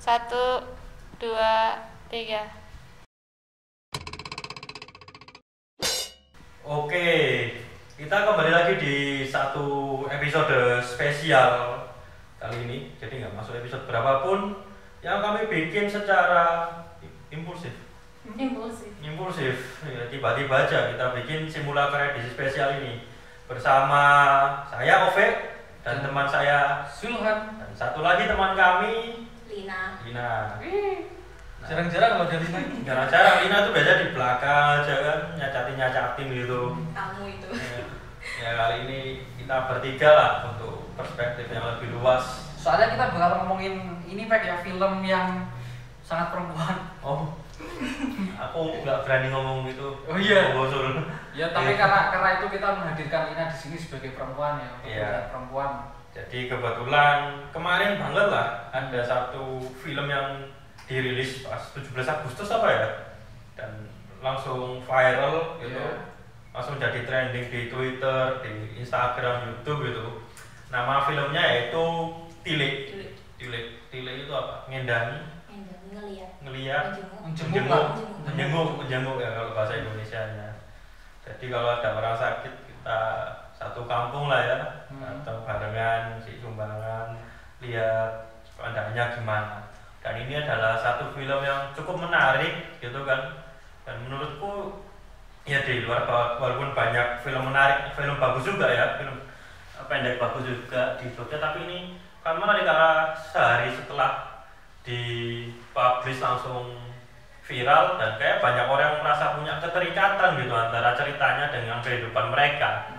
Satu, dua, tiga. Oke, kita kembali lagi di satu episode spesial kali ini. Jadi nggak masuk episode berapapun yang kami bikin secara impulsif. Impulsif. Impulsif, ya, tiba-tiba aja kita bikin simulacra edisi spesial ini bersama saya Ove dan teman saya Sulhan dan satu lagi teman kami Lina. Lina. jarang-jarang kalau dari ini Jarang-jarang Lina tuh biasa di belakang aja kan nyacatin-nyacatin gitu. Kamu itu. ya, ya kali ini kita bertiga lah untuk perspektif yang lebih luas soalnya kita bakal ngomongin ini pak ya film yang sangat perempuan oh aku nggak berani ngomong gitu Oh iya. bosul ya tapi karena karena itu kita menghadirkan Ina di sini sebagai perempuan ya untuk Iya. perempuan jadi kebetulan kemarin banget lah ada satu film yang dirilis pas 17 Agustus apa ya? Dan langsung viral gitu. Iya. langsung jadi trending di Twitter di Instagram YouTube gitu. Nama filmnya yaitu Tilik. Dulu. Tilik. Tilik itu apa? Ngendani ngeliat. ngeliat. Menjenguk. Menjenguk. Menjenguk ya kalau bahasa Indonesia nya jadi kalau ada orang sakit kita satu kampung lah ya. Hmm. atau barengan si sumbangan lihat keadaannya gimana. Dan ini adalah satu film yang cukup menarik gitu kan. Dan menurutku ya di luar walaupun banyak film menarik film bagus juga ya film eh, pendek bagus juga di Jogja tapi ini kan menarik karena sehari setelah dipublish langsung viral dan kayak banyak orang merasa punya keterikatan gitu antara ceritanya dengan kehidupan mereka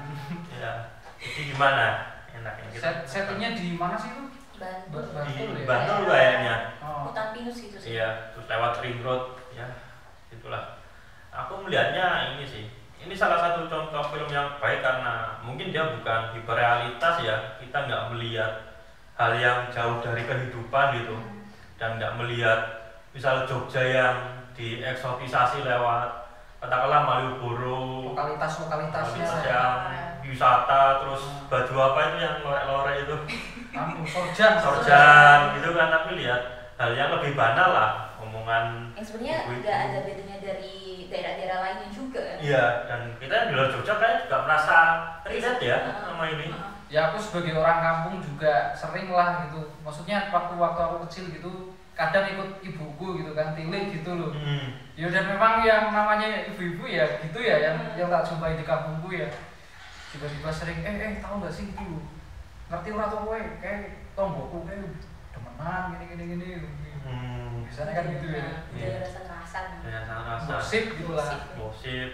ya jadi gimana? Enaknya kita Set, settingnya di mana sih itu? Bantu. Ba- di Bantul ya? Bantul kayaknya. Oh. Hutan pinus gitu sih. iya terus lewat ring road. Ya itulah. Aku melihatnya ini sih. Ini salah satu contoh film yang baik karena mungkin dia bukan hiperrealitas ya. Kita nggak melihat hal yang jauh dari kehidupan gitu. Hmm. dan nggak melihat misal Jogja yang dieksotisasi lewat katakanlah Malioboro. Lokalitas lokalitasnya kualitas yang wisata terus baju apa itu yang lorek-lorek itu? Kampung sorjan. Sorjan gitu kan tapi lihat hal yang lebih banal lah omongan Yang sebenarnya ibu-ibu. nggak ada bedanya dari daerah-daerah lainnya juga. iya dan kita yang di luar Jogja kayak juga merasa relate ya Heeh. sama ini. Ya aku sebagai orang kampung juga sering lah gitu. Maksudnya waktu waktu aku kecil gitu kadang ikut ibuku gitu kan tilik gitu loh. Hmm. ya dan memang yang namanya ibu-ibu ya gitu ya yang yang tak jumpai di kampungku ya tiba-tiba sering eh eh tahu gak sih itu? Ngerti ora tuh kowe? Kayak tomboku kayak demenan gini gini gini. Hmm. biasanya kan gitu ya. Nah, Iya. Ada rasa-kerasan. ya sangat rasa gosip gitu lah gosip.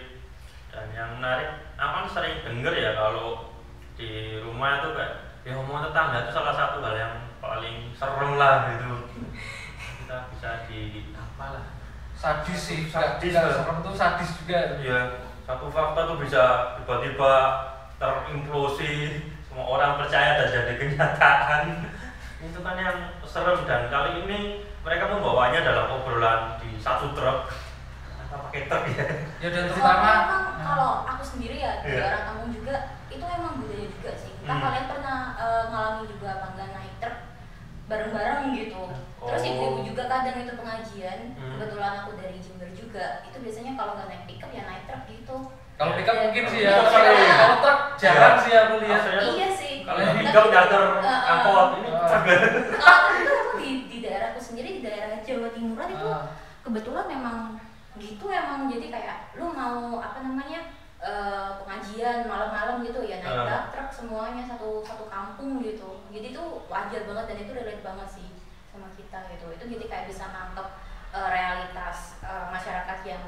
Dan yang menarik aku kan sering denger ya kalau di rumah itu kayak ya ngomong tetangga itu salah satu hal yang paling serem lah gitu. Kita bisa di apa lah sadis sih Sadis, sadis serem tuh sadis juga. Ya satu fakta tuh bisa tiba-tiba terimplosi semua orang percaya dan jadi kenyataan itu kan yang serem dan kali ini mereka membawanya dalam obrolan di satu truk atau pakai truk ya ya dan Kalau terutama emang nah, kalau aku sendiri ya di Iya. orang kampung juga itu emang budaya juga sih. Entah Hmm. kalian pernah eh, ngalamin juga apa enggak naik truk bareng-bareng gitu. Terus Oh. ibu-ibu juga kadang itu pengajian. Hmm. Kebetulan aku dari Jember juga. Itu biasanya kalau nggak naik pickup ya naik truk gitu. kalau pickup mungkin sih ya Iya, kalau iya. kalau truk sih aku lihat Iya sih. kalau yang Eh, eh. angkot ini Eh. Kalau aku di, di daerahku sendiri di daerah Jawa Timuran itu Ah. kebetulan memang gitu emang jadi kayak lu mau apa namanya eh, pengajian malam-malam gitu ya naik Ah. truk semuanya satu satu kampung gitu jadi itu wajar banget dan itu relate banget sih sama kita gitu itu jadi kayak bisa nangkep eh, realitas eh, masyarakat yang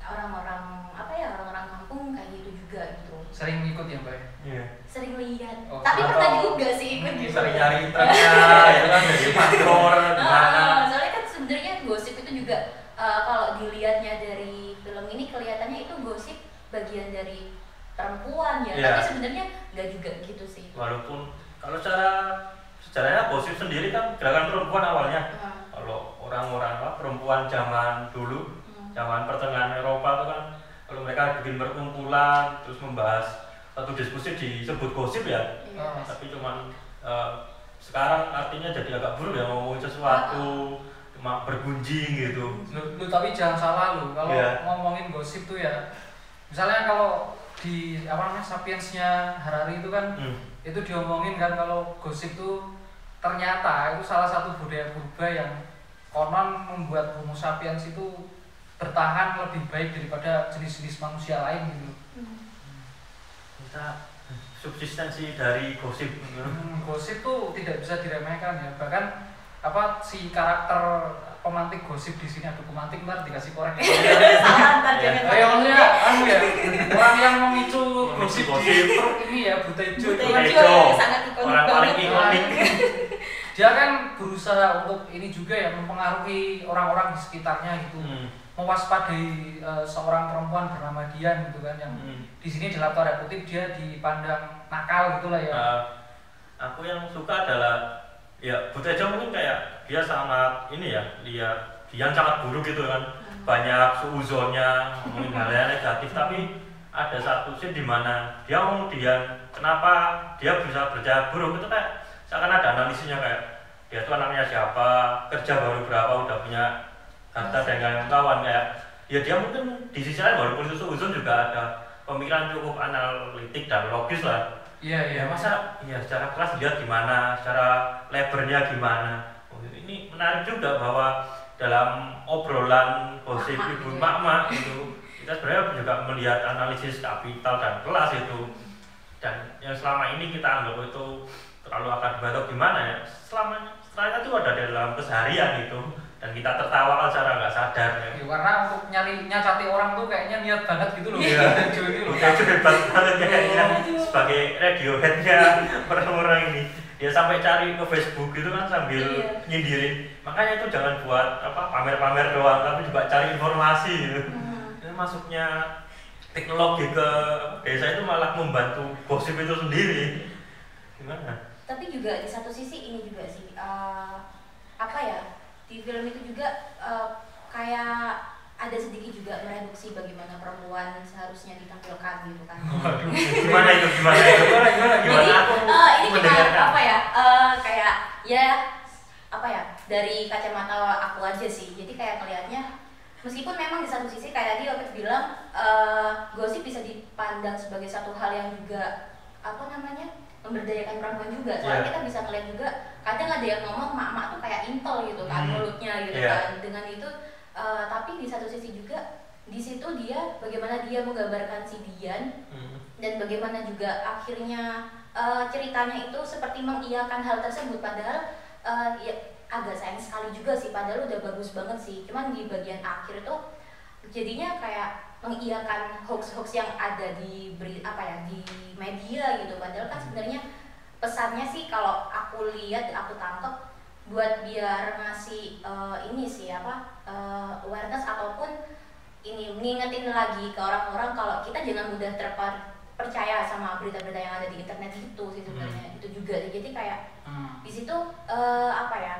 orang-orang apa ya orang-orang kampung kayak gitu juga gitu sering ikut ya mbak iya. Sering lihat. Oh, tapi atau pernah juga sih ikut gitu sering nyari truknya itu kan jadi mandor gimana soalnya kan sebenarnya gosip itu juga uh, kalau dilihatnya dari film ini kelihatannya itu gosip bagian dari perempuan ya, Iya. tapi sebenarnya nggak juga gitu sih. walaupun kalau secara sejarahnya gosip sendiri kan gerakan perempuan awalnya. Ah, kalau orang-orang apa, perempuan zaman dulu hmm. zaman pertengahan Eropa itu kan kalau mereka bikin perkumpulan terus membahas satu diskusi disebut gosip ya Iya. Ah. tapi cuman eh, sekarang artinya jadi agak buruk ya ngomongin sesuatu cuma bergunjing gitu lu, lu tapi jangan salah lu kalau Iya. ngomongin gosip tuh ya misalnya kalau di apa namanya sapiensnya Harari itu kan hmm. itu diomongin kan kalau gosip tuh ternyata itu salah satu budaya purba yang konon membuat Homo sapiens itu bertahan lebih baik daripada jenis-jenis manusia lain gitu. kita subsistensi dari gosip Hmm, gosip tuh tidak bisa diremehkan ya. Bahkan apa si karakter pemantik gosip di sini aduh pemantik ntar dikasih korek. salah ntar jangan yang maksudnya anu ya, orang yang memicu gosip, gosip. di truk ini ya kan Butejo. Iya, sangat ikonik orang paling ikonik dia kan berusaha untuk ini juga ya mempengaruhi orang-orang di sekitarnya gitu. Hmm. Mewaspadai eh, seorang perempuan bernama Dian gitu kan yang Hmm. di sini dalam tanda kutip dia dipandang nakal gitu lah ya. Uh, aku yang suka adalah ya Butejo mungkin kayak dia sangat ini ya dia dia sangat buruk gitu kan. Banyak suuzonnya ngomongin hal yang negatif. Tapi ada satu scene di mana dia ngomong dia kenapa dia bisa berjaya buruk? Itu kayak seakan ada analisisnya kayak dia tuh anaknya siapa? Kerja baru berapa? Udah punya harta dan kawan-kawan kayak ya dia mungkin di sisi lain walaupun itu suuzon juga ada pemikiran cukup analitik dan logis lah. Iya iya. ya masa ya secara kelas lihat gimana secara lebarnya gimana. Oh, ini menarik juga bahwa dalam obrolan gosip ibu ya. mak itu kita sebenarnya juga melihat analisis kapital dan kelas itu. Dan yang selama ini kita anggap itu terlalu akademik atau gimana ya? Selama setelahnya itu ada dalam keseharian itu dan kita tertawa secara nggak sadar ya. Ya, karena untuk nyari nyacati orang tuh kayaknya niat banget gitu loh. Iya. Butejo ini loh. Butejo hebat banget kayaknya Aduh. sebagai radioheadnya orang-orang ini dia sampai cari ke Facebook gitu kan sambil Iya. nyindirin makanya itu jangan buat apa pamer-pamer doang tapi juga cari informasi gitu. Hmm. Dan masuknya teknologi ke desa itu malah membantu gosip itu sendiri gimana tapi juga di satu sisi ini juga sih eh, apa ya di film itu juga eh, kayak ada sedikit juga mereduksi bagaimana perempuan seharusnya ditampilkan gitu kan. Waduh. gimana itu gimana itu? Gimana, gimana, gimana? Jadi, aku eh, ini mendengarkan. apa ya? Eh, kayak ya apa ya? Dari kacamata aku aja sih. Jadi kayak ngelihatnya meskipun memang di satu sisi kayak tadi Opet bilang eh, gosip bisa dipandang sebagai satu hal yang juga apa namanya memberdayakan perempuan juga soalnya Iya. kita bisa ngeliat juga kadang ada yang ngomong mak-mak tuh kayak intel gitu kan Hmm. mulutnya gitu Iya. kan dengan itu eh, tapi di satu sisi juga di situ dia bagaimana dia menggambarkan si Dian Hmm. dan bagaimana juga akhirnya eh, ceritanya itu seperti mengiyakan hal tersebut padahal eh, ya agak sayang sekali juga sih padahal udah bagus banget sih cuman di bagian akhir tuh jadinya kayak mengiyakan hoax-hoax yang ada di beri apa ya di media gitu padahal kan sebenarnya pesannya sih kalau aku lihat aku tangkap buat biar ngasih eh, ini sih apa eh, awareness ataupun ini ngingetin lagi ke orang-orang kalau kita jangan mudah terper percaya sama berita-berita yang ada di internet itu sih sebenarnya itu juga sih. jadi kayak Hmm. di situ eh, apa ya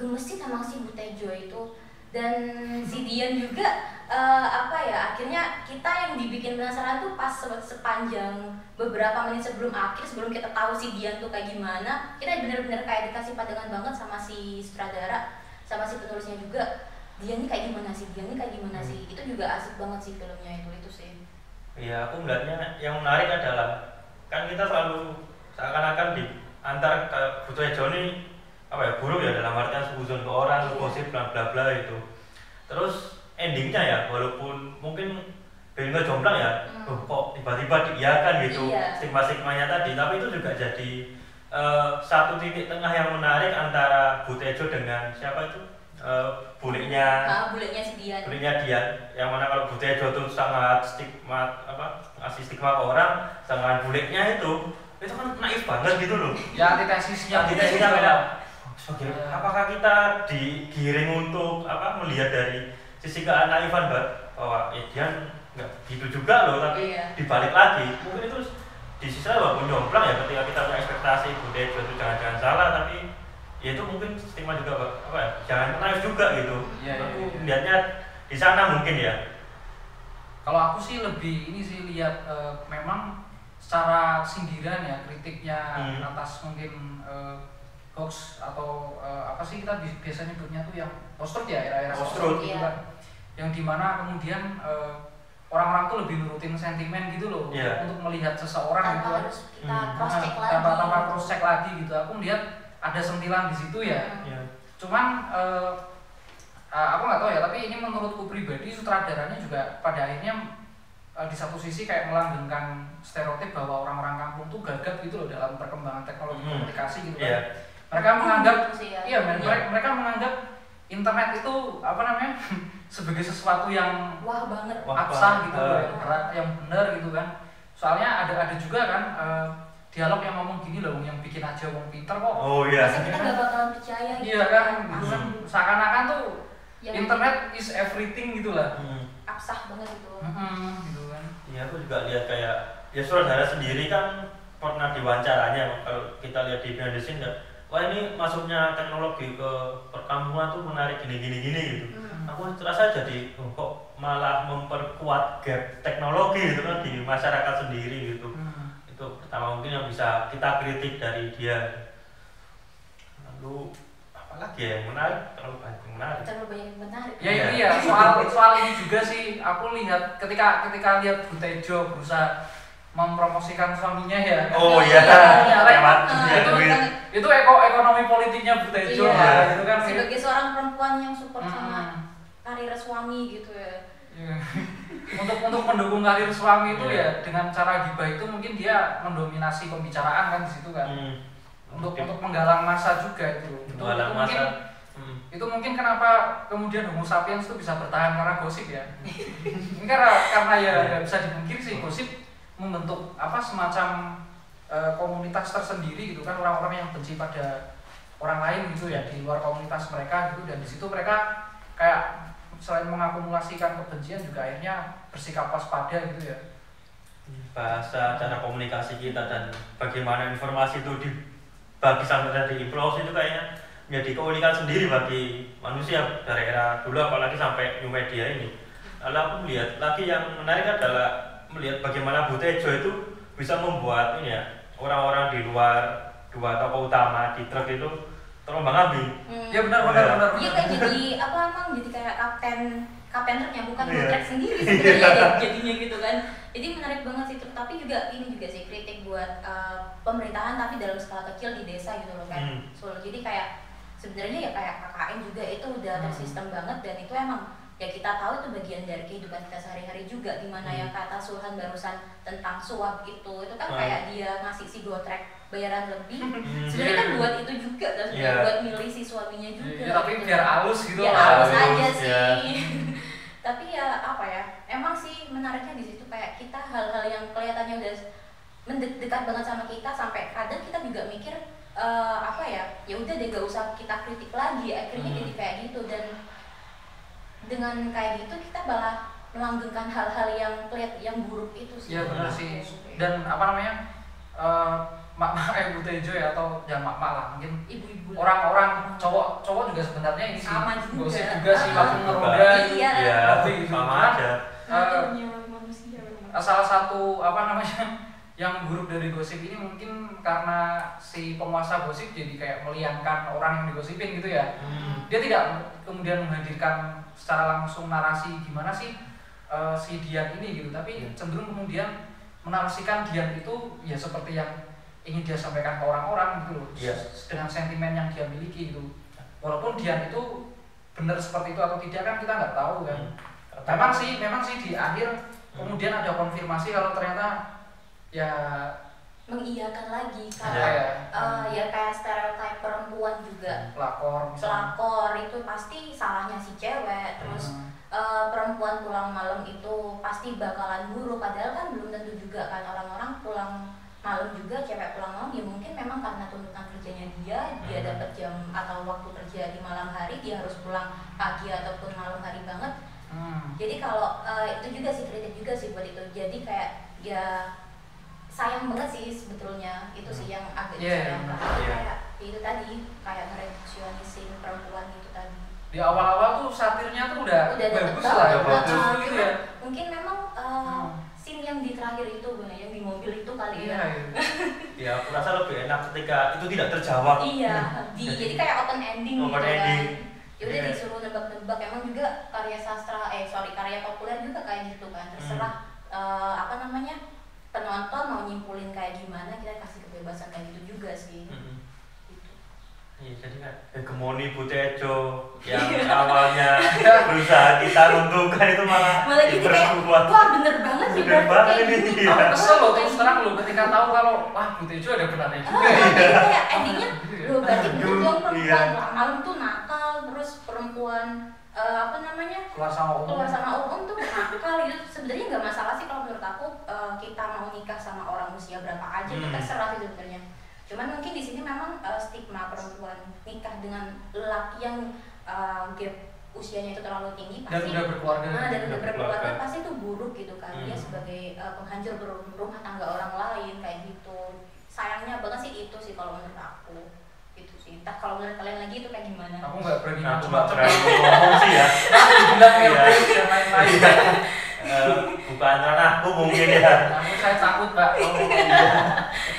gemesin sama si Butejo itu dan si Dian juga eh, apa ya akhirnya kita yang dibikin penasaran tuh pas se- sepanjang beberapa menit sebelum akhir sebelum kita tahu si Dian tuh kayak gimana kita bener-bener kayak dikasih pandangan banget sama si sutradara sama si penulisnya juga. Dian ini kayak gimana sih? Dian ini kayak gimana sih? Itu juga asik banget sih filmnya itu itu sih. Iya, aku melihatnya yang menarik adalah kan kita selalu seakan-akan di antar ke Butejo ini apa ya buruk ya dalam artian suzon ke orang, Iya. gosip bla bla bla itu. Terus endingnya ya walaupun mungkin Benga jomplang ya, Hmm. oh, kok tiba-tiba diiakan gitu Iya. stigma-stigmanya tadi, tapi itu juga jadi eh, satu titik tengah yang menarik antara Butejo dengan siapa itu Eh, buliknya nah, buletnya si Dian Sebenarnya dia yang mana kalau Butejo itu sangat stigma apa ngasih stigma ke orang, sangat buliknya itu itu kan naif banget gitu loh. Ya antitesisnya Antitesisnya Butejo kayak, ya. Oke, apakah kita digiring untuk apa melihat dari sisi kenaifan mbak bahwa ya dia nggak gitu juga loh tapi Iya. dibalik lagi mungkin itu di sisi lain walaupun jomplang ya ketika kita punya ekspektasi Butejo itu jangan-jangan salah tapi ya itu mungkin stigma juga apa ya jangan naif juga gitu Iya, iya, aku iya. lihatnya di sana mungkin ya Kalau aku sih lebih ini sih lihat eh, memang secara sindiran ya kritiknya Hmm. atas mungkin eh, hoax atau eh, apa sih kita bi- biasa nyebutnya tuh yang post truth ya era-era Post post-truth truth, gitu iya. kan yang di mana kemudian eh, orang-orang tuh lebih nurutin sentimen gitu loh Iya. untuk melihat seseorang gitu tanpa kan. harus kita Hmm. cross check Nah, lagi tanpa tanpa cross check lagi gitu aku melihat ada sentilan di situ ya Hmm. ya cuman eh, aku nggak tahu ya tapi ini menurutku pribadi sutradaranya juga pada akhirnya di satu sisi kayak melanggengkan stereotip bahwa orang-orang kampung tuh gagap gitu loh dalam perkembangan teknologi Hmm. komunikasi gitu Iya. kan mereka menganggap sih ya. iya men, Iya. mereka, mereka menganggap internet itu apa namanya sebagai sesuatu yang wah banget. Wah, absah gitu loh, yang berat, yang benar gitu kan. Soalnya ada ada juga kan eh, dialog yang ngomong gini loh yang bikin aja wong pinter kok. Oh iya. Masa kita nggak bakalan percaya gitu. Iya kan gitu kan. Hmm. seakan-akan tuh Yang internet is everything gitu lah. Hmm. absah banget gitu Mm-mm, gitu kan. Iya, aku juga lihat kayak ya saudara sendiri kan pernah diwawancaranya kalau kita lihat di behind the scene ya, wah ini masuknya teknologi ke perkampungan tuh menarik gini gini gini gitu. Hmm. Aku terasa jadi oh, kok malah memperkuat gap teknologi gitu kan di masyarakat sendiri gitu. Hmm. Itu pertama mungkin yang bisa kita kritik dari dia. Lalu apalagi ya yang menarik terlalu banyak yang menarik. terlalu banyak yang menarik ya Iya. ini ya soal soal ini juga sih aku lihat ketika ketika lihat Bu Tejo berusaha mempromosikan suaminya ya Oh Iya, iya, iya, lewat iya. dunia Itu duit. Itu eko ekonomi politiknya Bu Tejo Iya. lah gitu kan sebagai seorang perempuan yang support sama Mm-mm. karir suami gitu ya Iya. untuk untuk mendukung karir suami itu Iya. ya dengan cara gibah itu mungkin dia mendominasi pembicaraan kan di situ kan Hmm. untuk Mungkin untuk menggalang masa juga itu itu, menggalang itu mungkin masa. Hmm. itu mungkin kenapa kemudian Homo sapiens itu bisa bertahan karena gosip ya ini karena karena ya Iya. nggak bisa dipungkiri sih gosip membentuk apa semacam eh, komunitas tersendiri gitu kan orang-orang yang benci pada orang lain gitu ya di luar komunitas mereka gitu. Dan di situ mereka kayak selain mengakumulasikan kebencian juga akhirnya bersikap waspada gitu ya. Bahasa cara komunikasi kita dan bagaimana informasi itu dibagi sampai dan diimplose itu kayaknya menjadi keunikan sendiri bagi manusia dari era dulu apalagi sampai new media ini. Lalu aku melihat lagi yang menarik adalah melihat bagaimana Bu Tejo itu bisa membuat ini ya orang-orang di luar dua toko utama di truk itu terombang ambing Hmm. ya benar benar Iya. benar Iya benar. kayak jadi apa emang jadi kayak kapten kapten truknya bukan Iya. yeah. sendiri sebenarnya ya, jadinya gitu kan. Jadi menarik banget sih itu. Tapi juga ini juga sih kritik buat uh, pemerintahan tapi dalam skala kecil di desa gitu loh kan. Hmm. Solo. Jadi kayak sebenarnya ya kayak KKN juga itu udah Hmm. tersistem banget dan itu emang ya kita tahu itu bagian dari kehidupan kita sehari-hari juga di mana Hmm. yang kata Sulhan barusan tentang suap itu itu kan Hmm. kayak dia ngasih si track bayaran lebih Hmm. sebenarnya kan Iya. buat itu juga kan Iya. buat milih si suaminya juga Ya, tapi gitu. biar halus gitu ya halus aja ya. sih tapi ya apa ya emang sih menariknya di situ kayak kita hal-hal yang kelihatannya udah mendekat dekat banget sama kita sampai kadang kita juga mikir eh, apa ya ya udah deh gak usah kita kritik lagi akhirnya Hmm. jadi kayak gitu dan dengan kayak gitu kita malah melanggengkan hal-hal yang kelihat yang buruk itu sih Iya benar sih. oke. Dan apa namanya? eh mak mak eh Bu Tejo ya atau ya mak mak lah mungkin ibu-ibu orang-orang cowok cowok juga sebenarnya ini sih Sama juga. gosip juga sih Ah, langsung juga. ngeroda gitu. Iya. ya Tapi gitu. sama aja memang. salah satu apa namanya yang buruk dari gosip ini mungkin karena si penguasa gosip jadi kayak meliankan orang yang digosipin gitu ya Hmm. dia tidak kemudian menghadirkan secara langsung narasi gimana sih eh, si Dian ini gitu tapi Iya. cenderung kemudian menarasikan Dian itu ya seperti yang ingin dia sampaikan ke orang-orang gitu loh Iya. s- dengan sentimen yang dia miliki gitu walaupun Dian itu benar seperti itu atau tidak kan kita nggak tahu kan Hmm. memang sih memang sih di akhir kemudian ada konfirmasi kalau ternyata ya mengiyakan lagi Iya. kalau ya, eh, ya kayak stereotip perempuan juga pelakor misalnya pelakor itu pasti salahnya si cewek terus Hmm. eh, perempuan pulang malam itu pasti bakalan buruk padahal kan belum tentu juga kan orang-orang pulang malam juga cewek pulang malam ya mungkin memang karena tuntutan kerjanya dia dia Hmm. dapat jam atau waktu kerja di malam hari dia harus pulang pagi ataupun malam hari banget Hmm. jadi kalau eh, itu juga sih kritik juga sih buat itu jadi kayak ya sayang banget sih sebetulnya itu sih yang agak Iya, disayangkan iya. kayak itu tadi kayak ngereduksionisir perempuan itu tadi di awal-awal tuh satirnya tuh udah, udah bagus lah Udah ya bagus. Nah, gitu ya mungkin memang eh, Hmm. scene yang di terakhir itu bener yang di mobil itu kali iya ya iya. ya aku rasa lebih enak ketika itu tidak terjawab iya di jadi kayak open ending Open gitu ending. kan ya udah Iya. disuruh nebak-nebak emang juga karya sastra eh sorry karya populer juga kayak gitu kan terserah Hmm. eh, apa namanya penonton mau nyimpulin kayak gimana kita kasih kebebasan kayak gitu juga sih gitu. Iya, jadi kan hegemoni Butejo yang awalnya berusaha kita runtuhkan itu malah malah jadi kayak wah bener banget sih Bener banget kayak ini, iya. Aku Oh, kesel loh terus terang loh ketika tahu kalau wah Butejo ada benarnya Oh, juga ya. jadi kayak endingnya Gitu ya. loh berarti bener Aduh, dong perempuan iya. malam tuh nakal terus perempuan eh, apa namanya Keluar sama umum. keluar sama umum tuh nakal itu sebenarnya nggak masalah sih kalau menurut aku eh, kita mau nikah sama orang usia berapa aja Hmm. kita serah sih sebenarnya cuman mungkin di sini memang eh, stigma perempuan nikah dengan lelaki yang eh, gap usianya itu terlalu tinggi Dan pasti udah berkeluarga. Nah, dan udah berkeluarga berkeluarga. pasti itu buruk gitu kan dia Hmm. sebagai eh, penghancur rumah tangga orang lain kayak gitu sayangnya banget sih itu sih kalau menurut aku entah kalau menurut kalian lagi itu kayak gimana Aku nggak berani Nah, aku macam-macam. ngomong sih ya. Bilang Iya. RP dan lain-lain. Eh, bukan ranahku mungkin ya. Namun saya takut pak. Oh,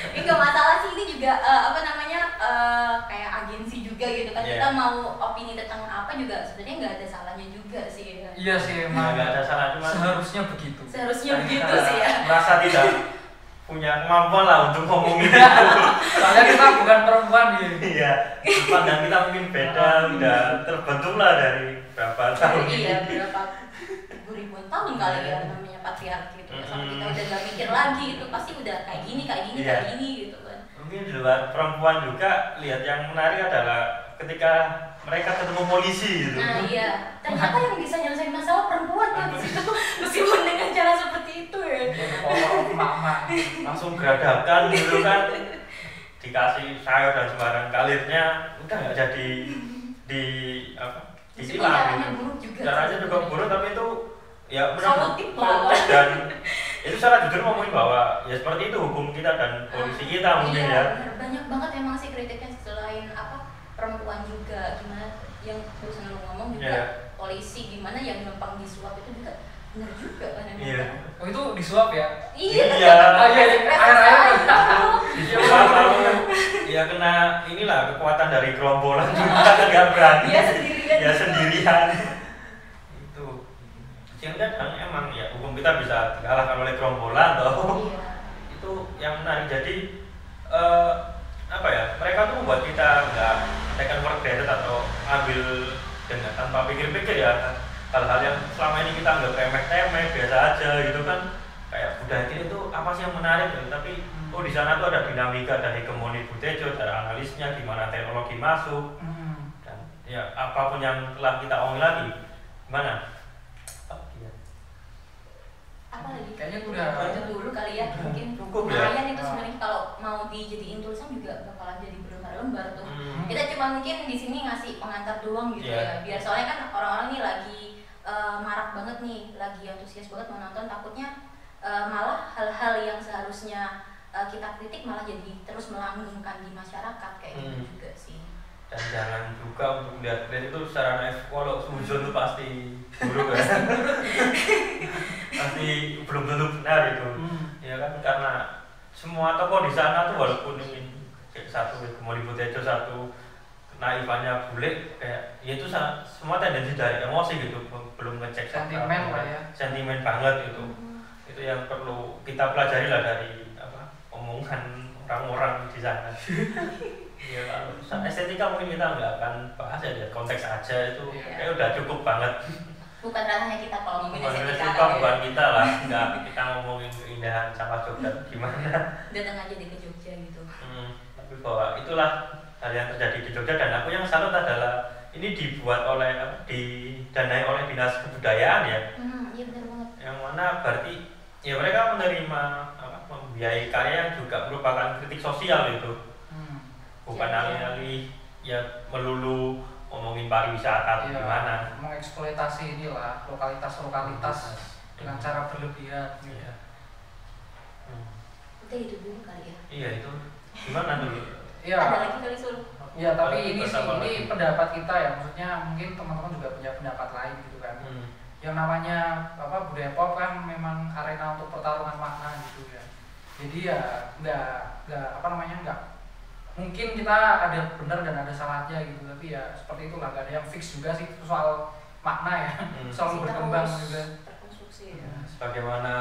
ini nggak masalah sih ini juga eh, apa namanya eh, kayak agensi juga gitu kan Iya. kita mau opini tentang apa juga sebenarnya nggak ada salahnya juga sih ya. Iya sih Ya, emang. nggak ada salah cuma Seharusnya begitu. seharusnya begitu sih ya merasa tidak punya kemampuan lah untuk ngomongin itu. Soalnya kita bukan perempuan ya. Iya, pandang kita mungkin beda, udah terbentuk lah dari berapa tahun iya berapa ribu ribuan tahun kali ya namanya patriarki itu sama kita udah nggak mikir lagi itu pasti udah kayak gini kayak gini Iya. kayak gini gitu kan Mungkin di luar perempuan juga lihat yang menarik adalah ketika mereka ketemu polisi gitu. nah iya ternyata yang bisa nyelesain masalah perempuan kan meskipun dengan cara seperti itu ya Oh, mama. Langsung geradakan gitu kan. Dikasih sayur dan sembarang kalirnya udah nggak jadi di apa? meskipun ditilang caranya gitu. buruk juga Caranya juga buruk tapi itu ya lah. dan itu secara jujur ngomongin bahwa ya seperti itu hukum kita dan polisi kita mungkin iya, ya. banyak banget emang sih kritiknya selain apa perempuan juga gimana yang barusan lu ngomong juga Iya. polisi gimana yang gampang disuap itu juga benar juga kan Iya. kan? Oh itu disuap ya? iya Iya. Ah, iya, iya. Air-air. Disuap lalu ya kena inilah kekuatan dari gerombolan juga nggak berani. Dia sendirian. Ya sendirian. itu. Yang kadang emang ya hukum kita bisa dikalahkan oleh gerombolan toh. iya itu yang menarik jadi eh, apa ya mereka tuh membuat kita nggak taken for granted atau ambil dengan tanpa pikir-pikir ya hal-hal yang selama ini kita anggap remeh-temeh biasa aja gitu kan. Kayak budaya kita itu apa sih yang menarik? Gitu. tapi oh di sana tuh ada dinamika ada hegemoni Butejo ada analisnya gimana teknologi masuk. Hmm. dan ya apa pun yang telah kita omongin lagi gimana? Apa ya apa lagi? Kayaknya udah- Itu dulu kali ya mungkin. Cukup ya? itu sebenarnya. Kalau mau dijadiin tulisan juga bakalan jadi berlembar-lembar tuh Hmm. kita cuma mungkin di sini ngasih pengantar doang gitu Iya. ya biar soalnya kan orang-orang nih lagi eh, marak banget nih lagi antusias banget mau nonton takutnya eh, malah hal-hal yang seharusnya eh, kita kritik malah jadi terus melanggengkan di masyarakat kayak gitu Hmm. juga sih dan jangan juga untuk melihat brand itu secara naif kalau suzon itu pasti buruk ya pasti belum tentu benar itu Hmm. ya kan karena semua tokoh di sana tuh walaupun ingin kayak satu Kemoli Butejo satu naifannya bule kayak ya itu sa- semua tendensi dari emosi gitu belum- ngecek Sentimen lah ya. sentimen banget gitu itu yang perlu kita pelajari lah dari apa omongan orang-orang di sana ya kalau estetika mungkin kita nggak akan bahas ya lihat konteks aja itu Iya. kayak udah cukup banget bukan ranahnya kita kalau ngomongin bukan estetika estetika kan ya. bukan kita lah nggak kita ngomongin keindahan sama Jogja gimana datang aja deh ke Jogja gitu Hmm, bahwa itulah hal yang terjadi di Jogja dan aku yang salut adalah ini dibuat oleh apa, didanai oleh dinas kebudayaan ya hmm, iya benar banget yang mana berarti ya mereka menerima apa, membiayai karya yang juga merupakan kritik sosial itu Hmm. bukan Iya, iya. alih-alih ya melulu ngomongin pariwisata atau Iya, gimana mengeksploitasi inilah lokalitas-lokalitas dengan cara berlebihan gitu. Iya. Hmm. itu dulu kali ya iya itu gimana dulu Iya. ada lagi kali sul Ya tapi Tapi ini sih ini pendapat kita ya maksudnya mungkin teman-teman juga punya pendapat lain gitu kan. hmm. Yang namanya apa budaya pop kan memang arena untuk pertarungan makna gitu ya. jadi ya nggak nggak apa namanya nggak mungkin kita ada benar dan ada salahnya gitu tapi ya seperti itulah gak ada yang fix juga sih soal makna ya Hmm. selalu berkembang juga terkonstruksi ya. Sebagaimana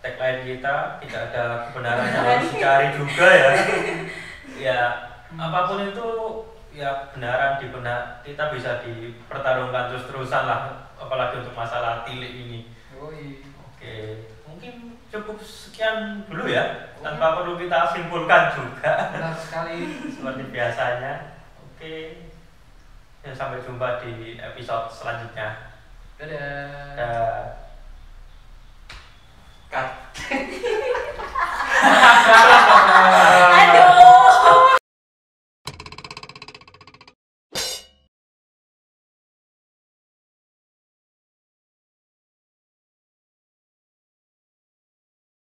tagline kita tidak ada kebenaran yang harus dicari juga ya. ya apa pun itu ya kebenaran di benak kita bisa dipertarungkan terus terusan lah apalagi untuk masalah tilik ini. Yoi. Oke, mungkin cukup sekian dulu ya tanpa perlu kita simpulkan juga benar sekali seperti biasanya. Oke, ya, sampai jumpa di episode selanjutnya. dadah Dah. Aduh.